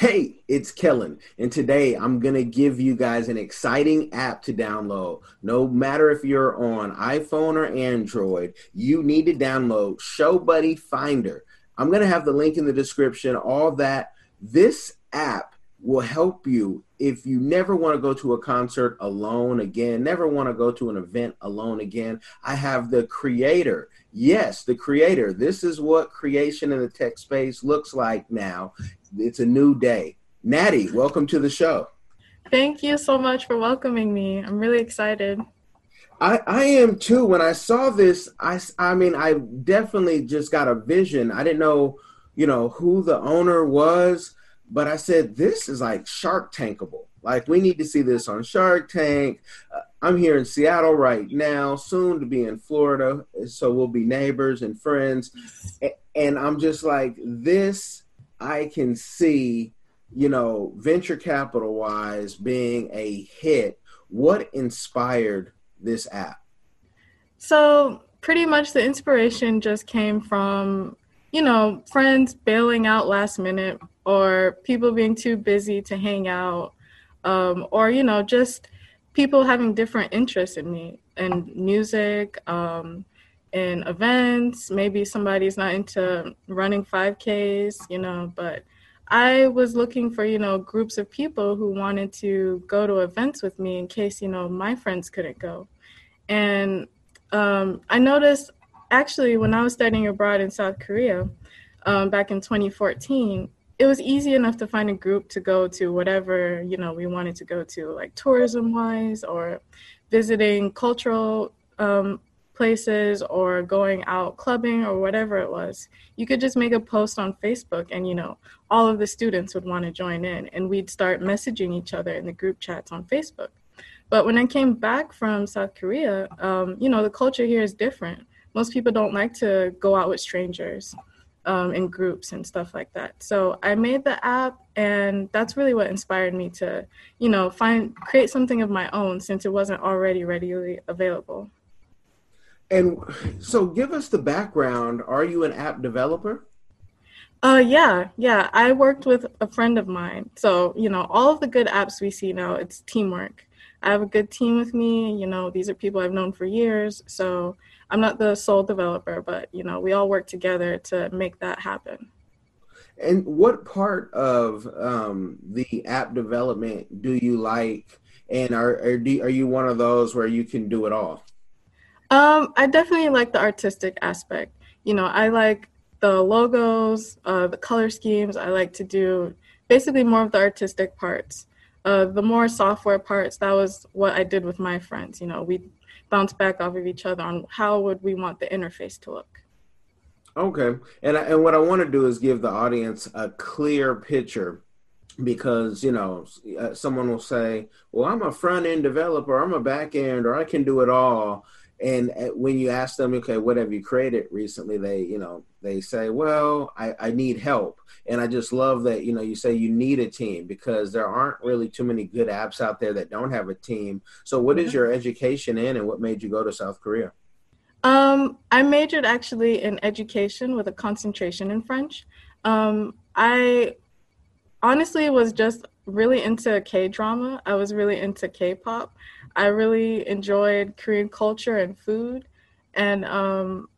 Hey, it's Kellen, and today I'm going to give you guys an exciting app to download. No matter if you're on iPhone or Android, you need to download Show Buddy Finder. I'm going to have the link in the description, all that. This app will help you if you never want to go to a concert alone again, never want to go to an event alone again. I have the creator. Yes, the creator. This is what creation in the tech space looks like now. It's a new day. Natty, welcome to the show. Thank you so much for welcoming me. I'm really excited. I, I am too. When I saw this, I, I mean, I definitely just got a vision. I didn't know, you know, who the owner was, but I said, this is like Shark Tankable. Like, we need to see this on Shark Tank. Uh, I'm here in Seattle right now, soon to be in Florida. So we'll be neighbors and friends. And I'm just like, this, I can see, you know, venture capital wise being a hit. What inspired this app? So, pretty much the inspiration just came from, you know, friends bailing out last minute or people being too busy to hang out um, or, you know, just people having different interests in me and music um, and events. Maybe somebody's not into running 5Ks, you know, but I was looking for, you know, groups of people who wanted to go to events with me in case, you know, my friends couldn't go. And um, I noticed actually when I was studying abroad in South Korea um, back in 2014, it was easy enough to find a group to go to whatever, you know, we wanted to go to, like tourism wise or visiting cultural um, places or going out clubbing or whatever it was. You could just make a post on Facebook and, you know, all of the students would want to join in and we'd start messaging each other in the group chats on Facebook. But when I came back from South Korea, um, you know, the culture here is different. Most people don't like to go out with strangers um, in groups and stuff like that. So I made the app, and that's really what inspired me to, you know, find create something of my own since it wasn't already readily available. And so, give us the background. Are you an app developer? Uh, yeah, yeah. I worked with a friend of mine. So, you know, all of the good apps we see now, it's teamwork. I have a good team with me. You know, these are people I've known for years. So I'm not the sole developer, but, you know, we all work together to make that happen. And what part of um, the app development do you like? And are are, do, are you one of those where you can do it all? Um, I definitely like the artistic aspect. You know, I like the logos, uh, the color schemes. I like to do basically more of the artistic parts. Uh, the more software parts, that was what I did with my friends. You know, we bounce back off of each other on how would we want the interface to look. Okay. And I, and what I want to do is give the audience a clear picture because you know uh, someone will say, "Well, I'm a front end developer, I'm a back end, or I can do it all." And uh, when you ask them, "Okay, what have you created recently?" They you know they say, "Well, I, I need help." And I just love that you know you say you need a team because there aren't really too many good apps out there that don't have a team. So, what is your education in, and what made you go to South Korea? Um, I majored actually in education with a concentration in French. Um, I honestly was just really into K drama. I was really into K pop. I really enjoyed Korean culture and food. And, um,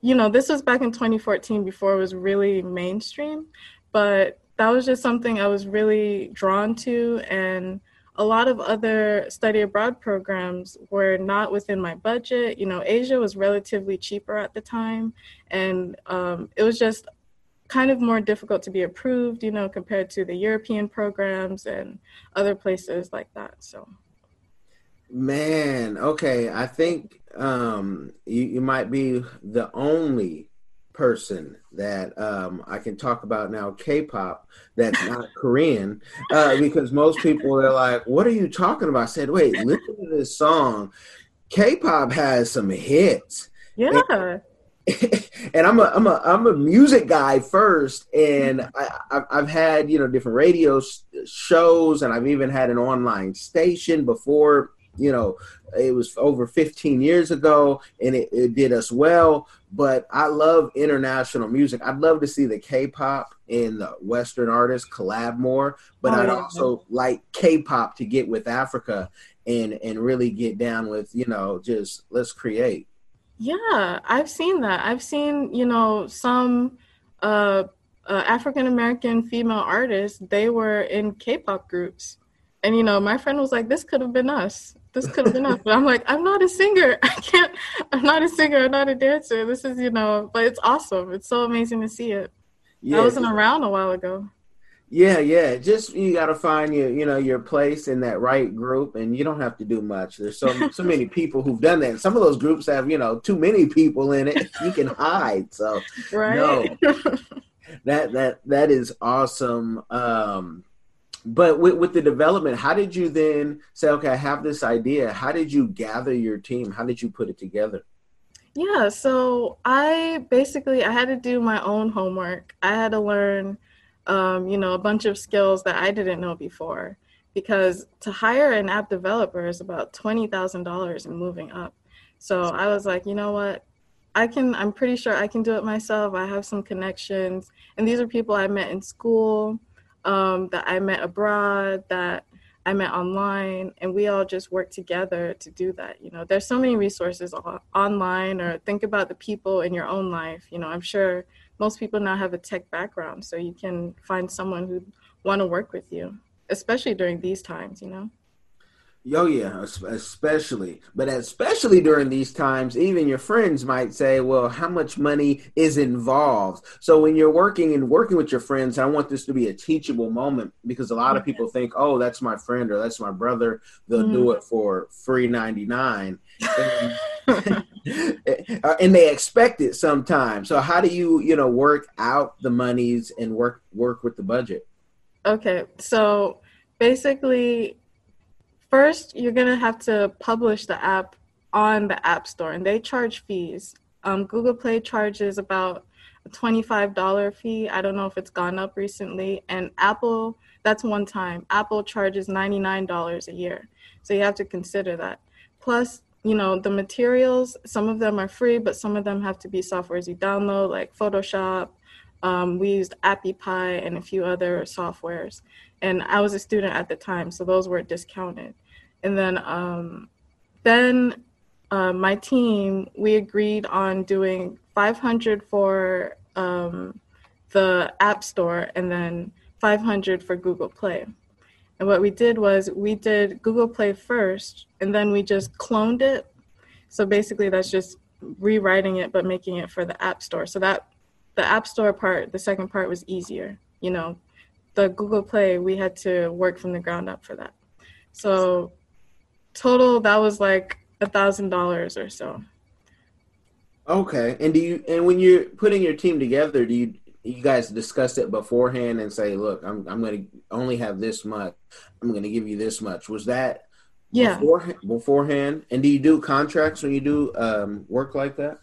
you know, this was back in 2014 before it was really mainstream, but that was just something I was really drawn to. And a lot of other study abroad programs were not within my budget. You know, Asia was relatively cheaper at the time, and um, it was just kind of more difficult to be approved, you know, compared to the European programs and other places like that. So, Man, okay. I think um, you, you might be the only person that um, I can talk about now K-pop that's not Korean uh, because most people are like, "What are you talking about?" I said, "Wait, listen to this song. K-pop has some hits." Yeah. And, and I'm a I'm a I'm a music guy first, and I, I've had you know different radio shows, and I've even had an online station before you know it was over 15 years ago and it, it, did us well. But i love international music. I'd love to see the k-pop and the western artists collab more but oh, i'd yeah. also like k-pop to get with africa and and really get down with you know just let's create. Yeah i've seen that. I've seen you know some uh, uh african american female artists they were in k-pop groups. And you know my friend was like this could have been us this could have been us. But I'm like, I'm not a singer. I can't, I'm not a singer. I'm not a dancer. This is, you know, but it's awesome. It's so amazing to see it. Yeah, I wasn't around a while ago. Yeah, yeah. Just you got to find your, you know, your place in that right group, and you don't have to do much. There's so so many people who've done that. some of those groups have, you know, too many people in it. You can hide. So right. no, that that that is awesome. Um, but with, with the development how did you then say okay i have this idea. How did you gather your team? How did you put it together? Yeah so i basically i had to do my own homework. I had to learn um, you know a bunch of skills that i didn't know before. Because to hire an app developer is about $20000 and moving up. So i was like you know what? I can I'm pretty sure I can do it myself. I have some connections. And these are people I met in school um, that I met abroad, that I met online, and we all just work together to do that. You know, there's so many resources online, or think about the people in your own life. You know, I'm sure most people now have a tech background, so you can find someone who want to work with you, especially during these times. You know. Oh yeah, especially, but especially during these times, even your friends might say, "Well, how much money is involved?" So when you're working and working with your friends, I want this to be a teachable moment because a lot of people think, "Oh, that's my friend or that's my brother; they'll mm. do it for free ninety nine, and, and they expect it sometimes. So how do you, you know, work out the monies and work work with the budget? Okay, so basically First, you're going to have to publish the app on the App Store, and they charge fees. Um, Google Play charges about a $25 fee. I don't know if it's gone up recently. And Apple, that's one time. Apple charges $99 a year. So you have to consider that. Plus, you know, the materials, some of them are free, but some of them have to be softwares you download, like Photoshop. Um, we used AppyPie and a few other softwares. And I was a student at the time, so those were discounted and then um, then uh, my team we agreed on doing 500 for um, the app store and then 500 for google play. And what we did was we did google play first and then we just cloned it. So basically that's just rewriting it but making it for the app store. So that the app store part the second part was easier you know. The google play we had to work from the ground up for that. So total that was like a thousand dollars or so. Okay, and do you and when you're putting your team together, do you you guys discuss it beforehand and say, look, I'm I'm going to only have this much. I'm going to give you this much. Was that yeah before, beforehand? And do you do contracts when you do um, work like that?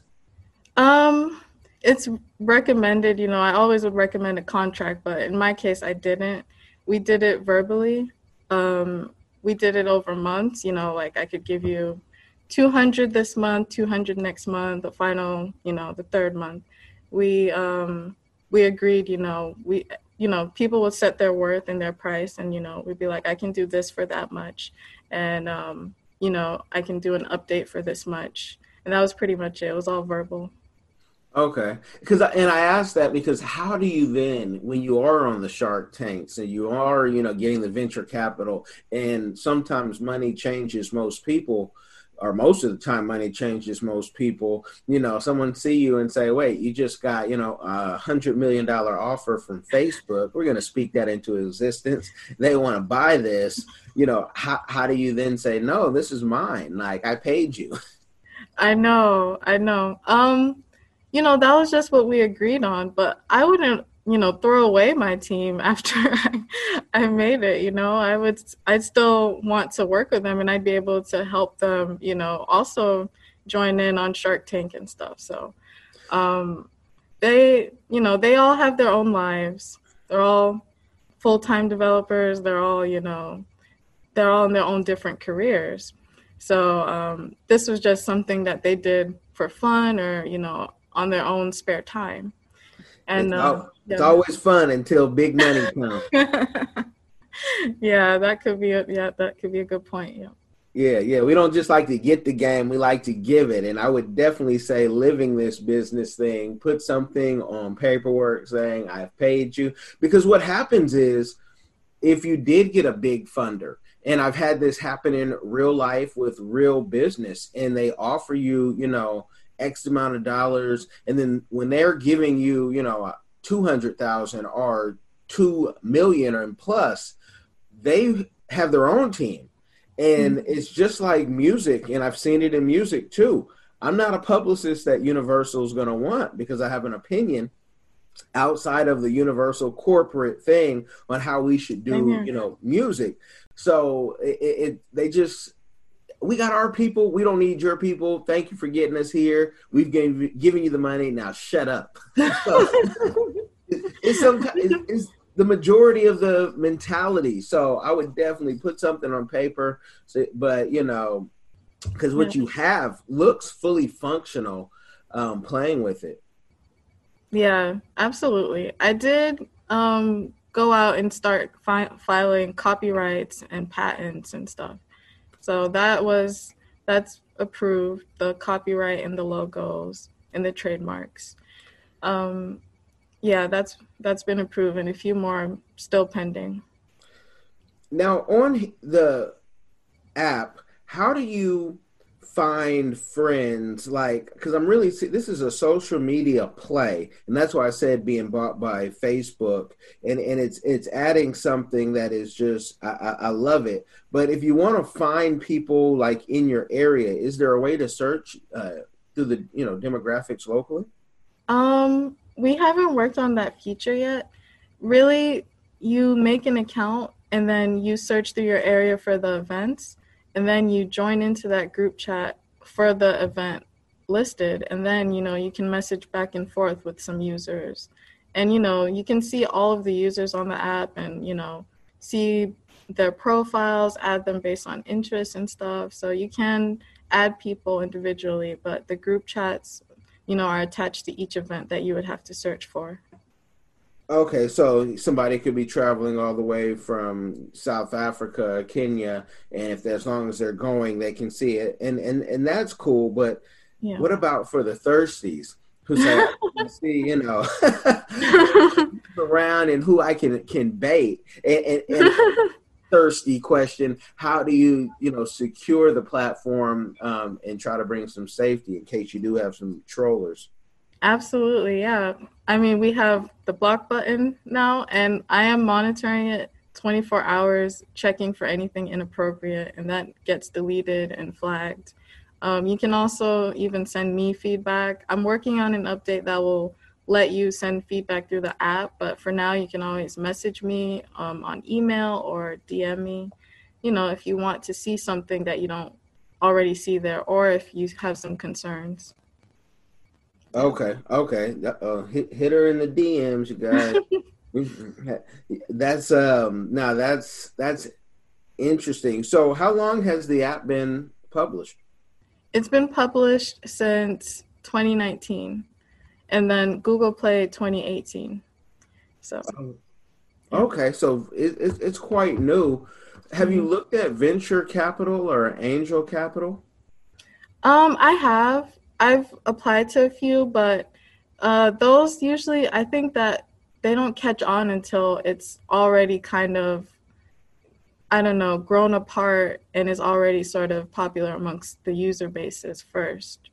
Um, it's recommended. You know, I always would recommend a contract, but in my case, I didn't. We did it verbally. Um, we did it over months. You know, like I could give you 200 this month, 200 next month, the final, you know, the third month. We um, we agreed. You know, we you know people would set their worth and their price, and you know we'd be like, I can do this for that much, and um, you know I can do an update for this much, and that was pretty much it. It was all verbal. Okay, because and I asked that because how do you then, when you are on the Shark Tanks and you are, you know, getting the venture capital, and sometimes money changes most people, or most of the time money changes most people. You know, someone see you and say, "Wait, you just got, you know, a hundred million dollar offer from Facebook. We're going to speak that into existence. They want to buy this. You know, how how do you then say, no, this is mine? Like I paid you." I know, I know. Um you know, that was just what we agreed on. But I wouldn't, you know, throw away my team after I, I made it. You know, I would, I'd still want to work with them, and I'd be able to help them. You know, also join in on Shark Tank and stuff. So, um, they, you know, they all have their own lives. They're all full time developers. They're all, you know, they're all in their own different careers. So um, this was just something that they did for fun or, you know, on their own spare time. And it's, uh, it's always fun until big money comes. yeah, that could be a yeah, that could be a good point. Yeah. Yeah, yeah. We don't just like to get the game, we like to give it. And I would definitely say living this business thing, put something on paperwork saying I've paid you. Because what happens is if you did get a big funder, and I've had this happen in real life with real business, and they offer you, you know, X amount of dollars, and then when they're giving you, you know, two hundred thousand or two million plus, they have their own team, and mm-hmm. it's just like music, and I've seen it in music too. I'm not a publicist that Universal is going to want because I have an opinion outside of the universal corporate thing on how we should do you know music so it, it, they just we got our people. We don't need your people. Thank you for getting us here. We've gave, given you the money. Now shut up. so, it's, sometimes it's, it's the majority of the mentality. So I would definitely put something on paper. So, but you know, because what you have looks fully functional, um, playing with it. Yeah, absolutely. I did um, go out and start fi- filing copyrights and patents and stuff. So that was that's approved the copyright and the logos and the trademarks. Um, yeah, that's that's been approved, and a few more still pending. Now on the app, how do you find friends like because i'm really this is a social media play and that's why i said being bought by facebook and and it's it's adding something that is just i, I love it. But if you want to find people like in your area is there a way to search uh, through the you know demographics locally? Um we haven't worked on that feature yet. Really you make an account and then you search through your area for the events and then you join into that group chat for the event listed. And then you know you can message back and forth with some users. And you know you can see all of the users on the app and you know see their profiles add them based on interests and stuff. So you can add people individually but the group chats you know are attached to each event that you would have to search for Okay, so somebody could be traveling all the way from South Africa, Kenya, and if as long as they're going, they can see it, and and and that's cool. But yeah. what about for the thirsties who say, see, you know, around and who I can can bait and, and, and thirsty question: How do you you know secure the platform um, and try to bring some safety in case you do have some trollers? Absolutely, yeah. I mean, we have the block button now, and I am monitoring it 24 hours, checking for anything inappropriate, and that gets deleted and flagged. Um, you can also even send me feedback. I'm working on an update that will let you send feedback through the app, but for now, you can always message me um, on email or DM me. You know, if you want to see something that you don't already see there, or if you have some concerns. Okay, okay. Uh, hit, hit her in the DMs, you guys. that's um now that's that's interesting. So how long has the app been published? It's been published since 2019 and then Google Play 2018. So Okay, so it, it, it's quite new. Have mm-hmm. you looked at venture capital or angel capital? Um, I have. I've applied to a few, but uh, those usually I think that they don't catch on until it's already kind of I don't know grown apart and is already sort of popular amongst the user bases first.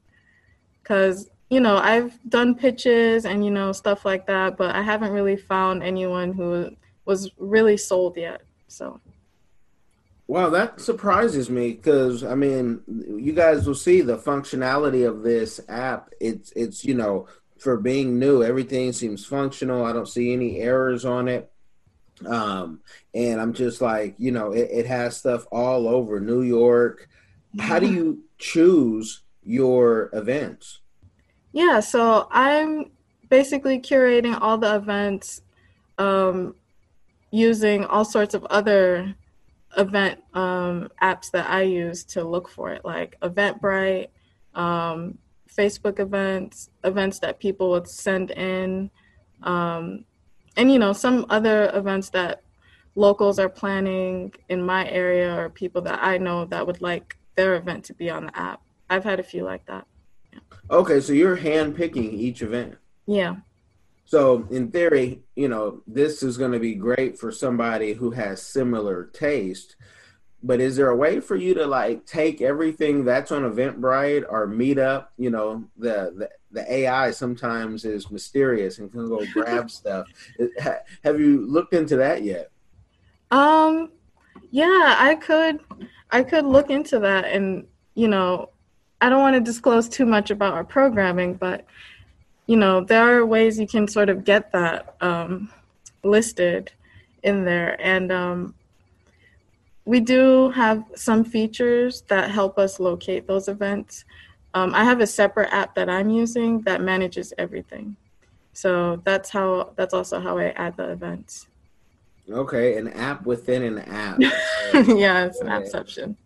Because you know I've done pitches and you know stuff like that, but I haven't really found anyone who was really sold yet. So. Well, that surprises me because I mean, you guys will see the functionality of this app. It's it's you know for being new. Everything seems functional. I don't see any errors on it. Um, and I'm just like, you know, it, it has stuff all over New York. How do you choose your events? Yeah, so I'm basically curating all the events um, using all sorts of other event um, apps that I use to look for it, like Eventbrite, um, Facebook events, events that people would send in, um, and you know some other events that locals are planning in my area or people that I know that would like their event to be on the app. I've had a few like that. Yeah. Okay, so you're hand picking each event. Yeah. So in theory, you know, this is going to be great for somebody who has similar taste. But is there a way for you to like take everything that's on Eventbrite or Meetup? You know, the the, the AI sometimes is mysterious and can go grab stuff. Have you looked into that yet? Um, yeah, I could, I could look into that, and you know, I don't want to disclose too much about our programming, but you know, there are ways you can sort of get that um, listed in there. And um, we do have some features that help us locate those events. Um, I have a separate app that I'm using that manages everything. So that's how that's also how I add the events. Okay, an app within an app. yeah, it's an appception.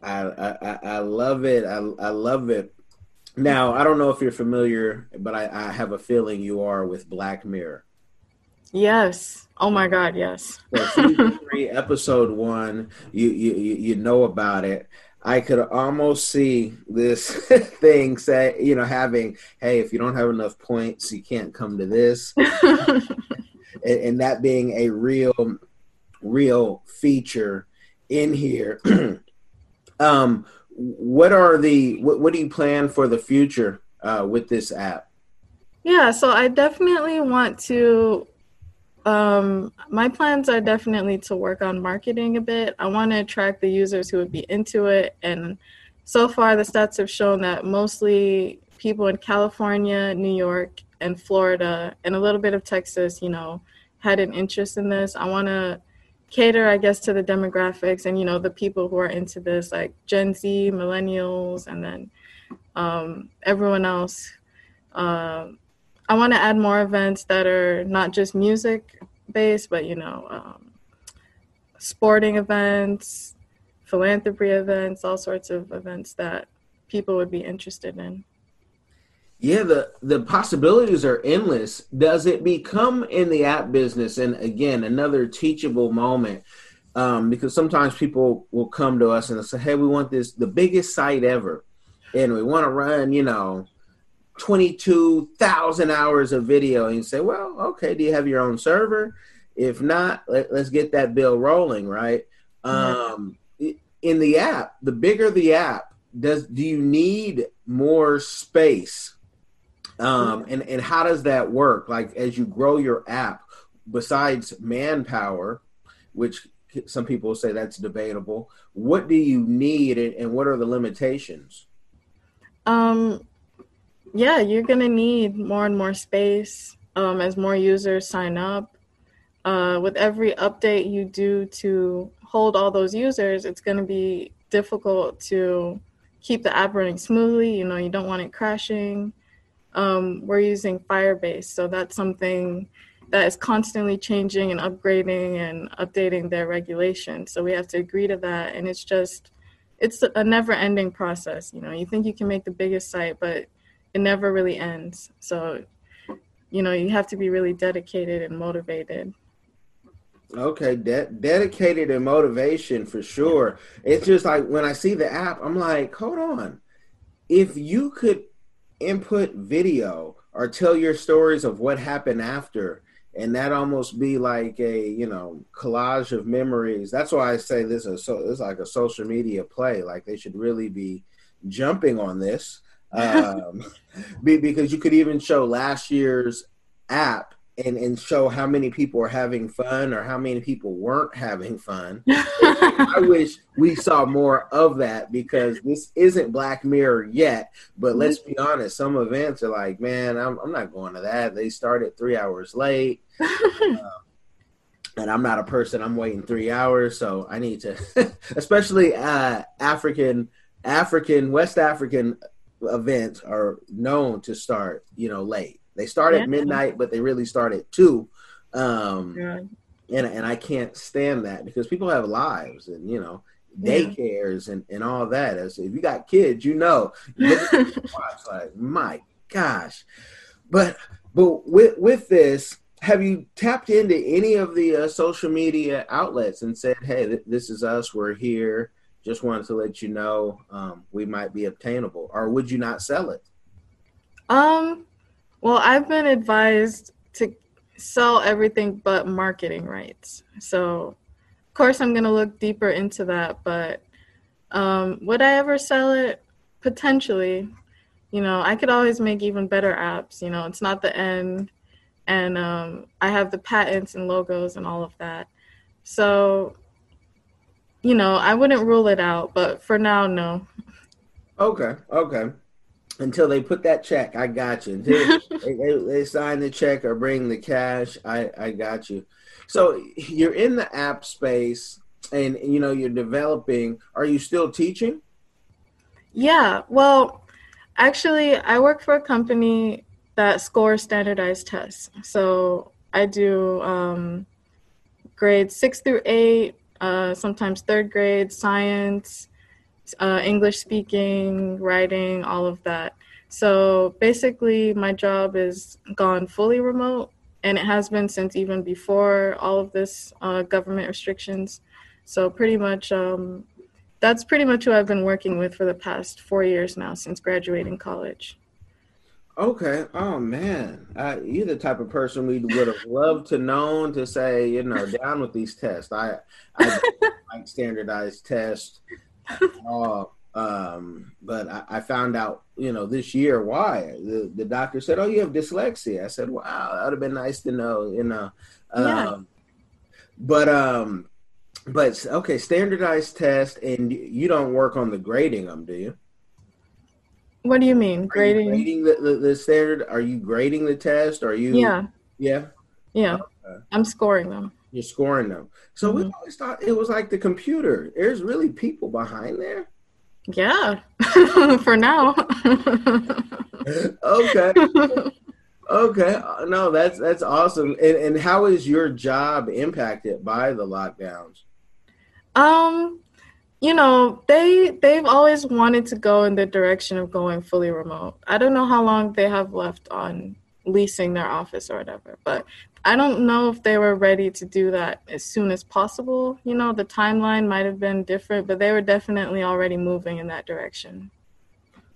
I, I I love it. I I love it. Now, I don't know if you're familiar, but I, I have a feeling you are with Black Mirror. Yes. Oh my God. Yes. so three, episode one. You you you know about it. I could almost see this thing say, you know, having, hey, if you don't have enough points, you can't come to this, and, and that being a real, real feature in here. um, what are the what, what do you plan for the future uh, with this app? Yeah, so I definitely want to. Um, my plans are definitely to work on marketing a bit. I want to attract the users who would be into it, and so far the stats have shown that mostly people in California, New York, and Florida, and a little bit of Texas, you know, had an interest in this. I want to cater, I guess, to the demographics and you know the people who are into this, like Gen Z, millennials, and then um, everyone else. Um, I want to add more events that are not just music based, but you know, um, sporting events, philanthropy events, all sorts of events that people would be interested in. Yeah, the the possibilities are endless. Does it become in the app business? And again, another teachable moment, um, because sometimes people will come to us and say, "Hey, we want this the biggest site ever, and we want to run, you know, twenty two thousand hours of video." And you say, "Well, okay, do you have your own server? If not, let, us get that bill rolling, right?" Mm-hmm. Um, in the app, the bigger the app, does do you need more space? Um, and, and how does that work? Like as you grow your app, besides manpower, which some people say that's debatable, what do you need and, and what are the limitations? Um, yeah, you're gonna need more and more space um, as more users sign up. Uh, with every update you do to hold all those users, it's gonna be difficult to keep the app running smoothly. You know, you don't want it crashing um, we're using Firebase. So that's something that is constantly changing and upgrading and updating their regulations. So we have to agree to that. And it's just, it's a never ending process. You know, you think you can make the biggest site, but it never really ends. So, you know, you have to be really dedicated and motivated. Okay, de- dedicated and motivation for sure. It's just like when I see the app, I'm like, hold on. If you could input video or tell your stories of what happened after. And that almost be like a you know collage of memories. That's why i say this is so it's like a social media play. Like they should really be jumping on this um, because you could even show last year's app and and show how many people are having fun or how many people weren't having fun. I wish we saw more of that because this isn't Black Mirror yet. But let's be honest, some events are like, man, I'm, I'm not going to that. They started three hours late. uh, and I'm not a person. I'm waiting three hours, so I need to, especially uh, African, African, West African events are known to start, you know, late. They start yeah. at midnight, but they really start at two. Um, yeah. and and I can't stand that because people have lives and you know daycares yeah. and, and all that. As if you got kids, you know, watch like my gosh. But but with with this, have you tapped into any of the uh, social media outlets and said, "Hey, th- this is us. We're here. Just wanted to let you know um, we might be obtainable," or would you not sell it? Um, well, I've been advised to sell everything but marketing rights. So, of course, I'm going to look deeper into that. But um, would I ever sell it? Potentially. You know, I could always make even better apps. You know, it's not the end. And um, I have the patents and logos and all of that. So, you know, I wouldn't rule it out. But for now, no. Okay. Okay until they put that check. I got you. Until they, they, they, sign the check or bring the cash. I, I got you. So you're in the app space and you know you're developing. Are you still teaching? Yeah. Well, actually, I work for a company that scores standardized tests. So I do um, grades six through eight, uh, sometimes third grade, science, uh, English speaking, writing, all of that. So basically, my job is gone fully remote, and it has been since even before all of this uh, government restrictions. So pretty much, um, that's pretty much who I've been working with for the past four years now since graduating college. Okay. Oh man, uh, you're the type of person we would have loved to known to say, you know, down with these tests. I, I like standardized tests uh, um, but I, I, found out, you know, this year why the, the doctor said, "Oh, you have dyslexia." I said, "Wow, that would have been nice to know," you know. Um, yeah. But um, but okay, standardized test, and you don't work on the grading them, do you? What do you mean grading? You grading the, the, the, standard? Are you grading the test? Are you? Yeah. Yeah. Yeah. Okay. I'm scoring them. You're scoring them. So mm-hmm. we always thought it was like the computer. There's really people behind there. Yeah, for now. okay. Okay. No, that's that's awesome. And and how is your job impacted by the lockdowns? Um, you know, they they've always wanted to go in the direction of going fully remote. I don't know how long they have left on leasing their office or whatever, but I don't know if they were ready to do that as soon as possible. You know, the timeline might have been different, but they were definitely already moving in that direction.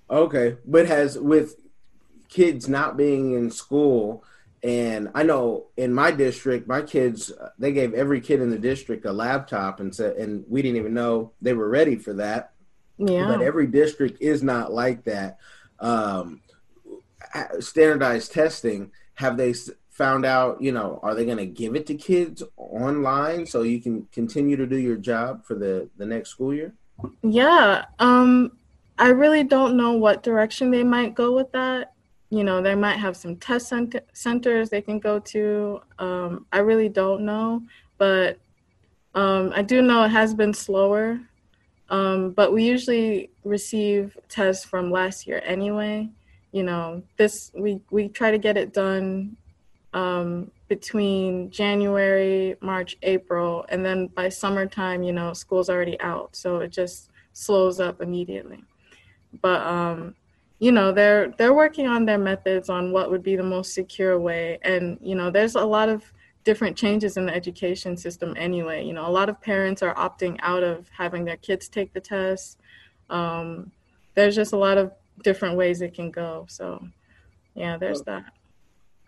Okay, but has with kids not being in school, and I know in my district, my kids they gave every kid in the district a laptop and said, and we didn't even know they were ready for that. Yeah, but every district is not like that. Um, standardized testing have they found out, you know, are they going to give it to kids online so you can continue to do your job for the the next school year? Yeah, um I really don't know what direction they might go with that. You know, they might have some test cent- centers they can go to. Um, I really don't know, but um, I do know it has been slower. Um, but we usually receive tests from last year anyway. You know, this we we try to get it done um, between January, March, April, and then by summertime, you know, school's already out, so it just slows up immediately. But um, you know, they're they're working on their methods on what would be the most secure way, and you know, there's a lot of different changes in the education system anyway. You know, a lot of parents are opting out of having their kids take the test. Um, there's just a lot of different ways it can go. So, yeah, there's that.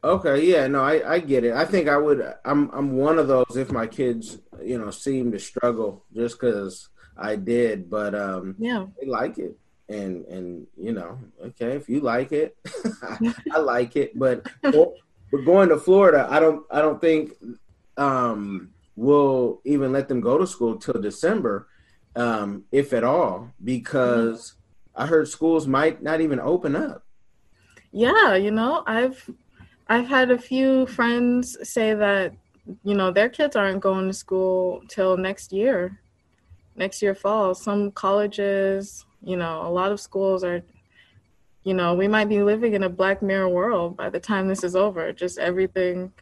Okay, yeah, no, I, I get it. I think I would. I'm I'm one of those if my kids, you know, seem to struggle just because I did, but um, yeah, they like it, and and you know, okay, if you like it, I, I like it. But But going to Florida, I don't I don't think um, we'll even let them go to school till December, um, if at all, because I heard schools might not even open up. Yeah, you know, I've I've had a few friends say that you know their kids aren't going to school till next year, next year fall. Some colleges, you know, a lot of schools are you know, we might be living in a black mirror world by the time this is over. Just everything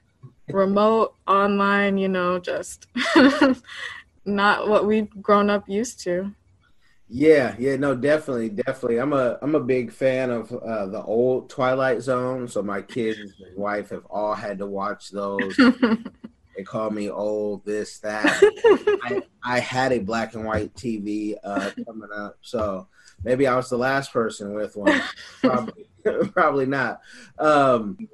remote, online, you know, just not what we've grown up used to. Yeah, yeah, no, definitely, definitely. I'm a I'm a big fan of uh, the old Twilight Zone. So my kids and wife have all had to watch those. they call me old, this, that. I, I had a black and white TV uh, coming up, so maybe I was the last person with one. Probably, probably not. Um,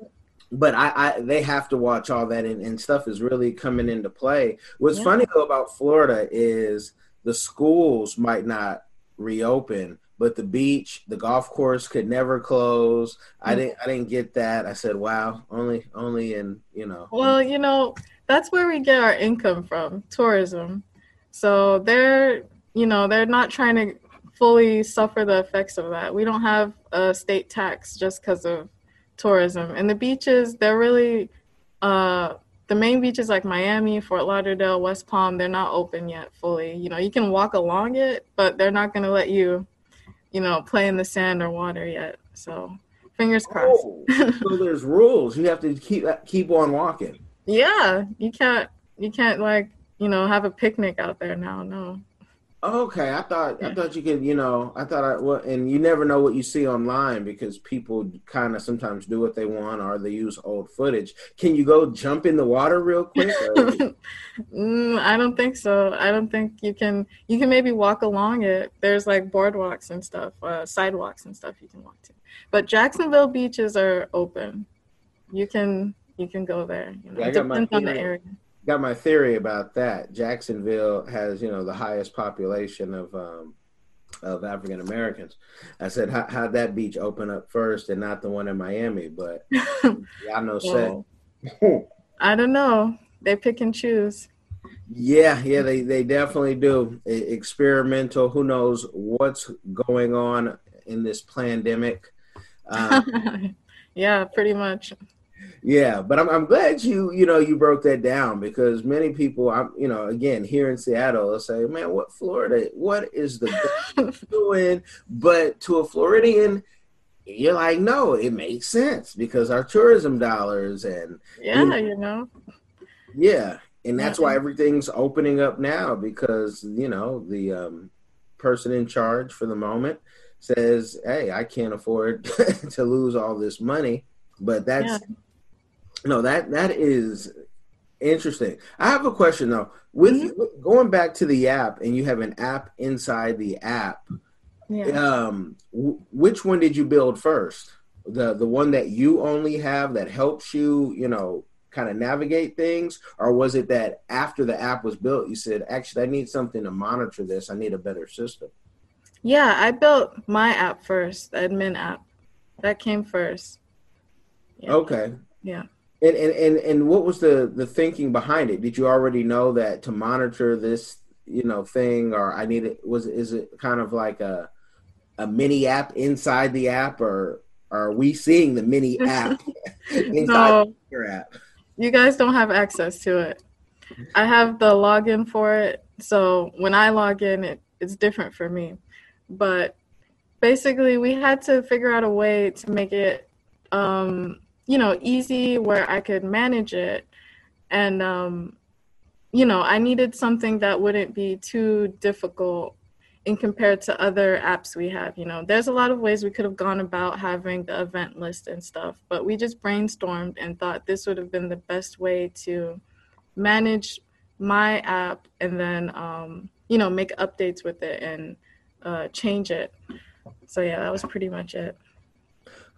but I, I, they have to watch all that, and, and stuff is really coming into play. What's yeah. funny though about Florida is the schools might not reopen, but the beach, the golf course could never close. Mm-hmm. I didn't I didn't get that. I said, "Wow, only only in, you know." Well, you know, that's where we get our income from, tourism. So they're, you know, they're not trying to fully suffer the effects of that. We don't have a state tax just cuz of tourism. And the beaches, they're really uh the main beaches like Miami, Fort Lauderdale, West Palm, they're not open yet fully. You know, you can walk along it, but they're not going to let you, you know, play in the sand or water yet. So, fingers oh, crossed. Oh, so there's rules. You have to keep uh, keep on walking. Yeah, you can't you can't like, you know, have a picnic out there now. No. Okay, I thought I thought you could, you know, I thought I well, and you never know what you see online because people kind of sometimes do what they want or they use old footage. Can you go jump in the water real quick? mm, I don't think so. I don't think you can. You can maybe walk along it. There's like boardwalks and stuff, uh, sidewalks and stuff you can walk to. But Jacksonville beaches are open. You can you can go there. You know, on the area got my theory about that. Jacksonville has, you know, the highest population of um, of African Americans. I said, how how'd that beach open up first and not the one in Miami? But y'all know well, I don't know. They pick and choose. Yeah, yeah, they, they definitely do. Experimental. Who knows what's going on in this pandemic? Um, yeah, pretty much. Yeah, but I'm I'm glad you you know you broke that down because many people I'm you know again here in Seattle will say, man, what Florida? What is the doing? But to a Floridian, you're like, no, it makes sense because our tourism dollars and yeah, you know, you know. yeah, and that's why everything's opening up now because you know the um, person in charge for the moment says, hey, I can't afford to lose all this money. But that's yeah no, that that is interesting. I have a question though. With mm-hmm. going back to the app, and you have an app inside the app. Yeah. Um, w- which one did you build first? The the one that you only have that helps you, you know, kind of navigate things, or was it that after the app was built, you said, actually, I need something to monitor this. I need a better system. Yeah, I built my app first, the admin app. That came first. Yeah. Okay. Yeah. And, and and and what was the the thinking behind it? Did you already know that to monitor this, you know, thing, or I need it? Was is it kind of like a a mini app inside the app, or are we seeing the mini app inside no, your app? You guys don't have access to it. I have the login for it, so when I log in, it it's different for me. But basically, we had to figure out a way to make it um, you know, easy where I could manage it. And, um, you know, I needed something that wouldn't be too difficult in compared to other apps we have. You know, there's a lot of ways we could have gone about having the event list and stuff, but we just brainstormed and thought this would have been the best way to manage my app and then, um, you know, make updates with it and uh, change it. So, yeah, that was pretty much it.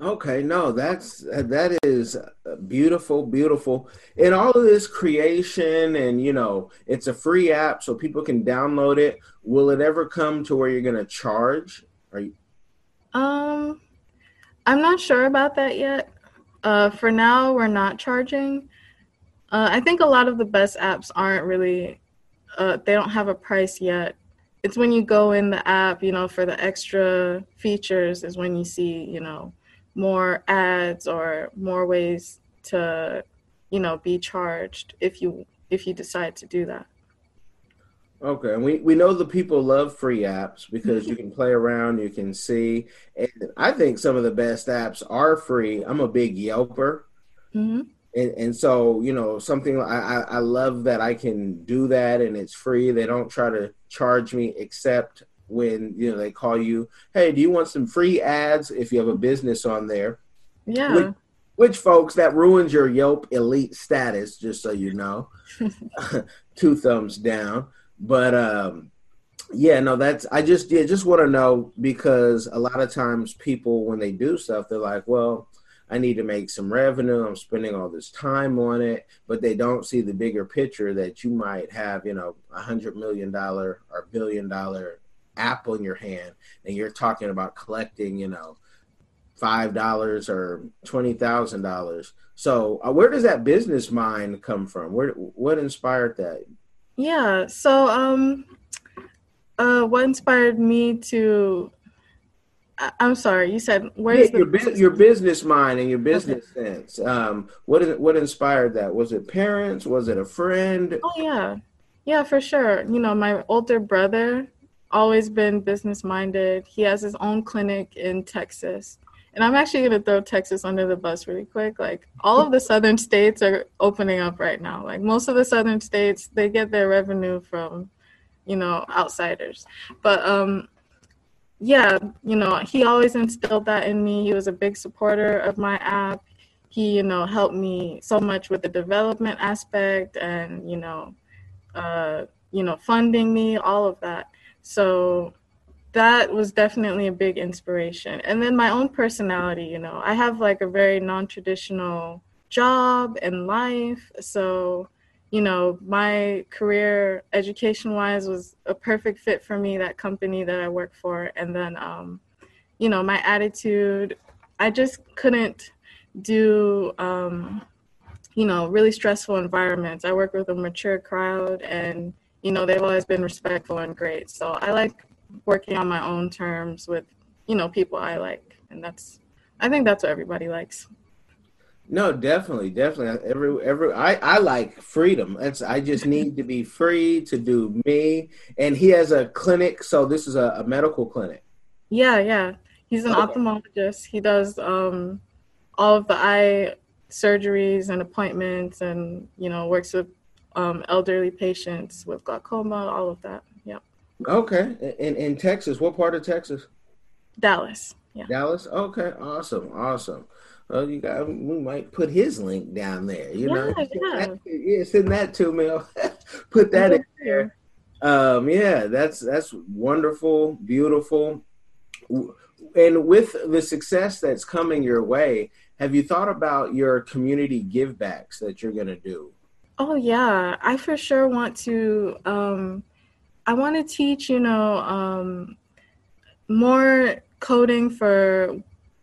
Okay, no, that's that is beautiful, beautiful. And all of this creation, and you know, it's a free app, so people can download it. Will it ever come to where you're going to charge? Are you? Um, I'm not sure about that yet. Uh, for now, we're not charging. Uh, I think a lot of the best apps aren't really, uh, they don't have a price yet. It's when you go in the app, you know, for the extra features is when you see, you know, more ads or more ways to, you know, be charged if you if you decide to do that. Okay, and we, we know the people love free apps because you can play around, you can see, and I think some of the best apps are free. I'm a big Yelper, hmm and and so you know something I I love that I can do that and it's free. They don't try to charge me except when you know they call you, hey, do you want some free ads if you have a business on there? Yeah. Which, which folks that ruins your Yelp elite status, just so you know. Two thumbs down. But um yeah, no, that's I just yeah, just want to know because a lot of times people when they do stuff, they're like, Well, I need to make some revenue. I'm spending all this time on it, but they don't see the bigger picture that you might have, you know, a hundred million dollar or billion dollar app in your hand and you're talking about collecting, you know, five dollars or twenty thousand dollars. So, uh, where does that business mind come from? Where what inspired that? Yeah. So, um, uh, what inspired me to? I- I'm sorry. You said where's Yeah, your bu- your business mind and your business sense. Um, what is it, what inspired that? Was it parents? Was it a friend? Oh yeah, yeah, for sure. You know, my older brother always been business minded. He has his own clinic in Texas. And I'm actually gonna throw Texas under the bus really quick. Like all of the southern states are opening up right now. Like most of the southern states, they get their revenue from, you know, outsiders. But um yeah, you know, he always instilled that in me. He was a big supporter of my app. He, you know, helped me so much with the development aspect and, you know, uh, you know, funding me, all of that. So that was definitely a big inspiration. And then my own personality, you know, I have like a very non-traditional job and life. So, you know, my career education wise was a perfect fit for me, that company that I work for. And then, um, you know, my attitude, I just couldn't do, um, you know, really stressful environments. I work with a mature crowd and, you know, they've always been respectful and great. So I like working on my own terms with, you know, people I like. And that's, I think that's what everybody likes. No, definitely, definitely. Every every I I like freedom. That's I just need to be free to do me. And he has a clinic, so this is a, a medical clinic. Yeah, yeah. He's an Okay. ophthalmologist. He does um, all of the eye surgeries and appointments and, you know, works with um, elderly patients with glaucoma, all of that. Yep. Okay, in in Texas, what part of Texas? Dallas. Yeah. Dallas. Okay, awesome, awesome. Well, you got we might put his link down there. You know, Yeah, Send yeah. that- yeah, send that to me. put that in there. Um, yeah, that's that's wonderful, beautiful. And with the success that's coming your way, have you thought about your community givebacks that you're going to do? Oh yeah, I for sure want to. Um, I want to teach, you know, um, more coding for,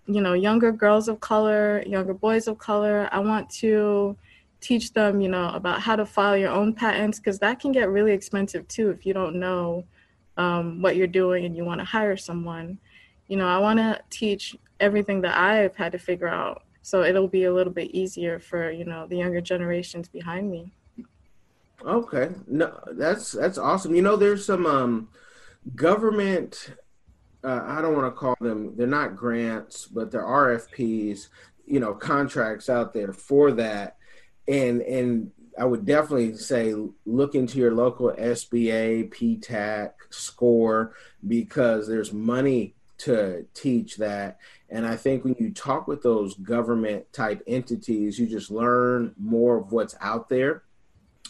you know, younger girls of color, younger boys of color. I want to teach them, you know, about how to file your own patents because that can get really expensive too if you don't know um, what you're doing and you want to hire someone. You know, I want to teach everything that I've had to figure out so it'll be a little bit easier for you know the younger generations behind me Okay, no, that's that's awesome. You know, there's some um, government. Uh, I don't want to call them. They're not grants, but they're RFPs. You know, contracts out there for that, and and I would definitely say look into your local SBA, PTAC, SCORE because there's money to teach that. And I think when you talk with those government type entities, you just learn more of what's out there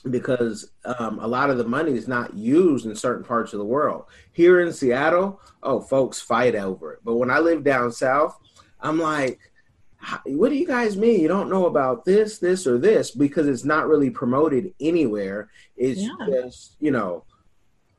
because um, a lot of the money is not used in certain parts of the world. Here in Seattle, oh, folks fight over it. But when I live down south, I'm like, what do you guys mean you don't know about this, this, or this? Because it's not really promoted anywhere. It's Yeah. just, you know,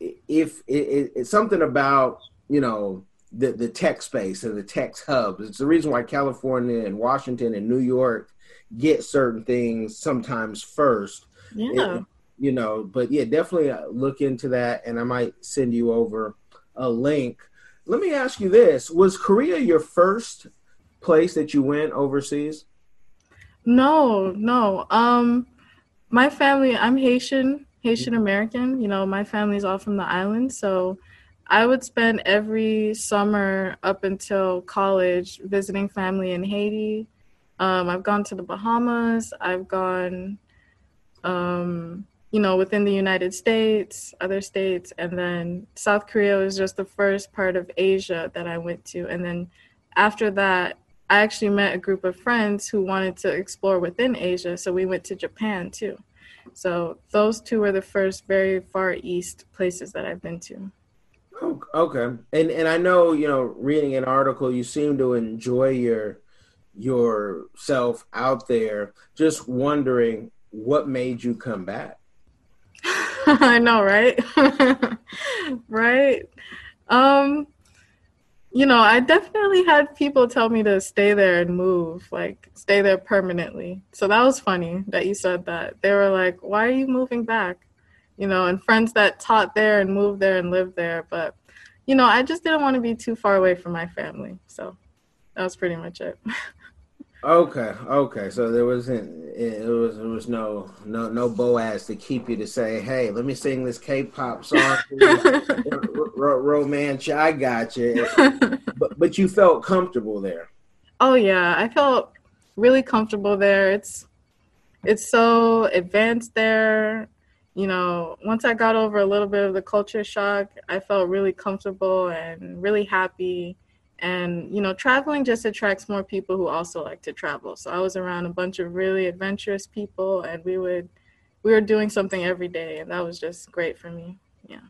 if it, it, it's something about, you know, the the tech space and the tech hubs. It's the reason why California and Washington and New York get certain things sometimes first. Yeah. It- you know, but yeah, definitely uh, look into that, and I might send you over a link. Let me ask you this: Was Korea your first place that you went overseas? No, no. Um, my family, I'm Haitian, Haitian American. You know, my family's all from the island, so I would spend every summer up until college visiting family in Haiti. Um, I've gone to the Bahamas. I've gone, um, you know, within the United States, other states, and then South Korea was just the first part of Asia that I went to, and then after that, I actually met a group of friends who wanted to explore within Asia, so we went to Japan too. So those two were the first very far east places that I've been to. Okay, and and I know you know reading an article, you seem to enjoy your yourself out there. Just wondering what made you come back. I know, right? right? Um you know, I definitely had people tell me to stay there and move, like stay there permanently. So that was funny that you said that. They were like, "Why are you moving back?" You know, and friends that taught there and moved there and lived there, but you know, I just didn't want to be too far away from my family. So that was pretty much it. Okay, okay. So there wasn't it was there was no no no Boaz to keep you to say, hey, let me sing this K-pop song. Romance. I got you, but but you felt comfortable there. Oh yeah, I felt really comfortable there. It's it's so advanced there. You know, once I got over a little bit of the culture shock, I felt really comfortable and really happy. And you know, traveling just attracts more people who also like to travel. So I was around a bunch of really adventurous people and we would we were doing something every day and that was just great for me. Yeah.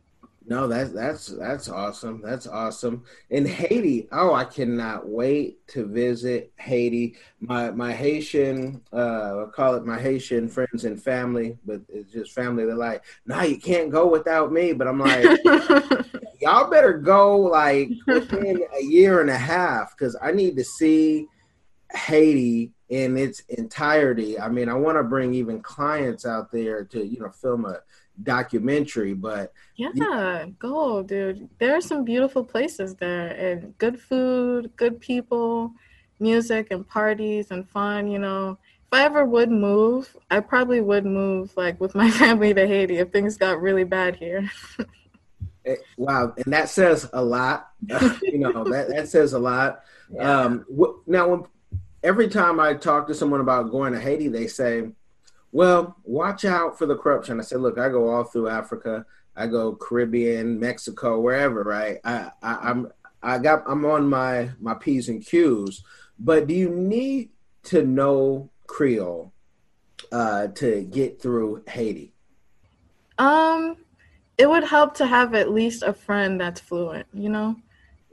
No, that's that's that's awesome. That's awesome. In Haiti, oh, I cannot wait to visit Haiti. My my Haitian, uh, I call it my Haitian friends and family, but it's just family. They're like, "No, you can't go without me." But I'm like, y'all better go like within a year and a half because I need to see Haiti in its entirety. I mean, I want to bring even clients out there to you know film a documentary, but Yeah, go, dude. There are some beautiful places there and good food, good people, music and parties and fun, you know. If I ever would move, I probably would move like with my family to Haiti if things got really bad here. Eh, Wow, and that says a lot. you know, that, that says a lot. Um, wh- now, when, every time I talk to someone about going to Haiti, they say, "Well, watch out for the corruption." I said, "Look, I go all through Africa. I go Caribbean, Mexico, wherever. Right? I, I, I'm I got I'm on my my p's and q's. But do you need to know Creole uh, to get through Haiti? Um it would help to have at least a friend that's fluent, you know?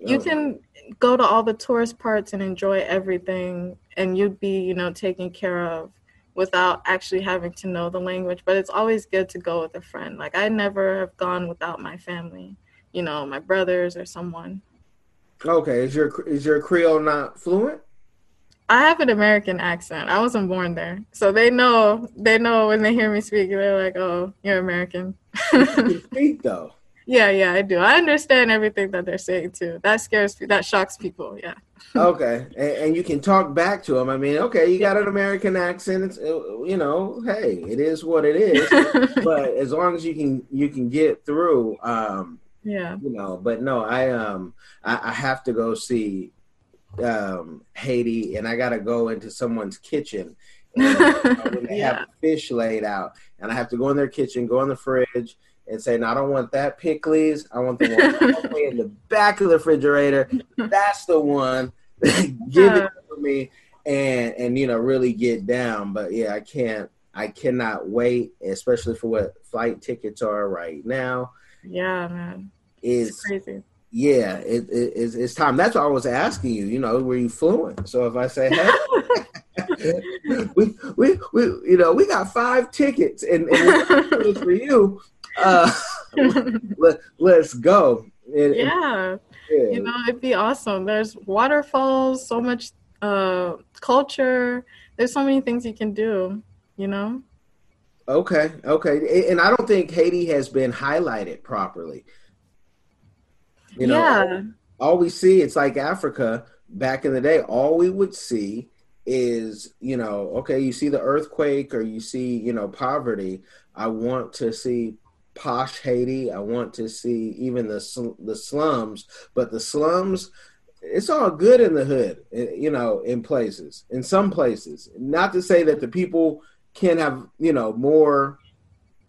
You Okay. can go to all the tourist parts and enjoy everything and you'd be, you know, taken care of without actually having to know the language, but it's always good to go with a friend. Like I never have gone without my family, you know, my brothers or someone. Okay, is your is your Creole not fluent? I have an American accent. I wasn't born there. So they know they know when they hear me speak, they're like, "Oh, you're American." You speak though. Yeah, yeah, I do. I understand everything that they're saying too. That scares that shocks people. Yeah. Okay, and, and you can talk back to them. I mean, okay, you got an American accent. It's uh, you know, hey, it is what it is. but as long as you can you can get through, um, yeah. you know. But no, I um I, I have to go see um Haiti, and I got to go into someone's kitchen. And, uh, when they Yeah. have fish laid out, and I have to go in their kitchen, go in the fridge, and say, "No, I don't want that pickles. I want the one all the way in the back of the refrigerator. That's the one. Give it to me, and and you know really get down." But yeah, I can't. I cannot wait, especially for what flight tickets are right now. Yeah, man. It's Is crazy. yeah, it, it, it's, it's time. That's why I was asking you. You know, were you fluent? So if I say, hey, we, we, we, you know, we got five tickets, and, and for you. Uh, let, let's go. And- yeah. Yeah. You know, it'd be awesome. There's waterfalls, so much uh, culture. There's so many things you can do. You know. Okay, okay, and I don't think Haiti has been highlighted properly. You know, yeah. all we see it's like Africa back in the day. All we would see is you know, okay, you see the earthquake or you see you know poverty. I want to see posh Haiti. I want to see even the sl- the slums, but the slums. It's all good in the hood, eh, you know, in places, in some places. Not to say that the people can have you know more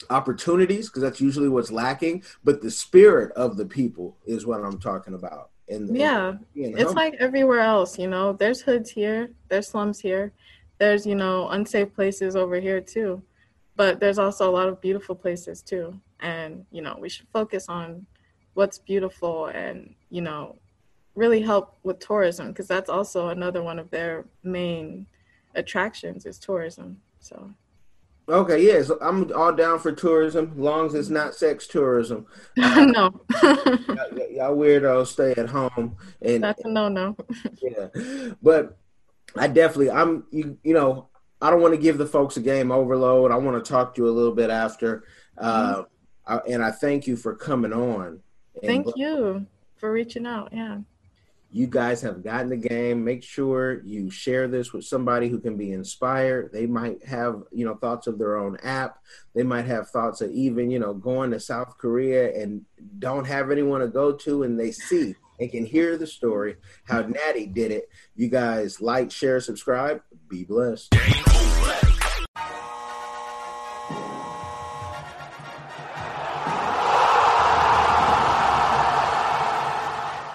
opportunities because that's usually what's lacking but the spirit of the people is what i'm talking about and yeah and it's like everywhere else you know there's hoods here there's slums here there's you know unsafe places over here too but there's also a lot of beautiful places too and you know we should focus on what's beautiful and you know really help with tourism because that's also another one of their main attractions is tourism. So. Okay yeah so i'm all down for tourism long as it's not sex tourism. Uh, no. y'all, y'all weirdos stay at home and that's a no-no. Yeah but i definitely i'm you, you know i don't want to give the folks a game overload. I want to talk to you a little bit after. Uh, I, and i thank you for coming on thank you for reaching out yeah. You guys have gotten the game. Make sure you share this with somebody who can be inspired. They might have you know thoughts of their own app. They might have thoughts of even you know going to south korea and don't have anyone to go to and they see and can hear the story how natty did it. You guys like share subscribe. Be blessed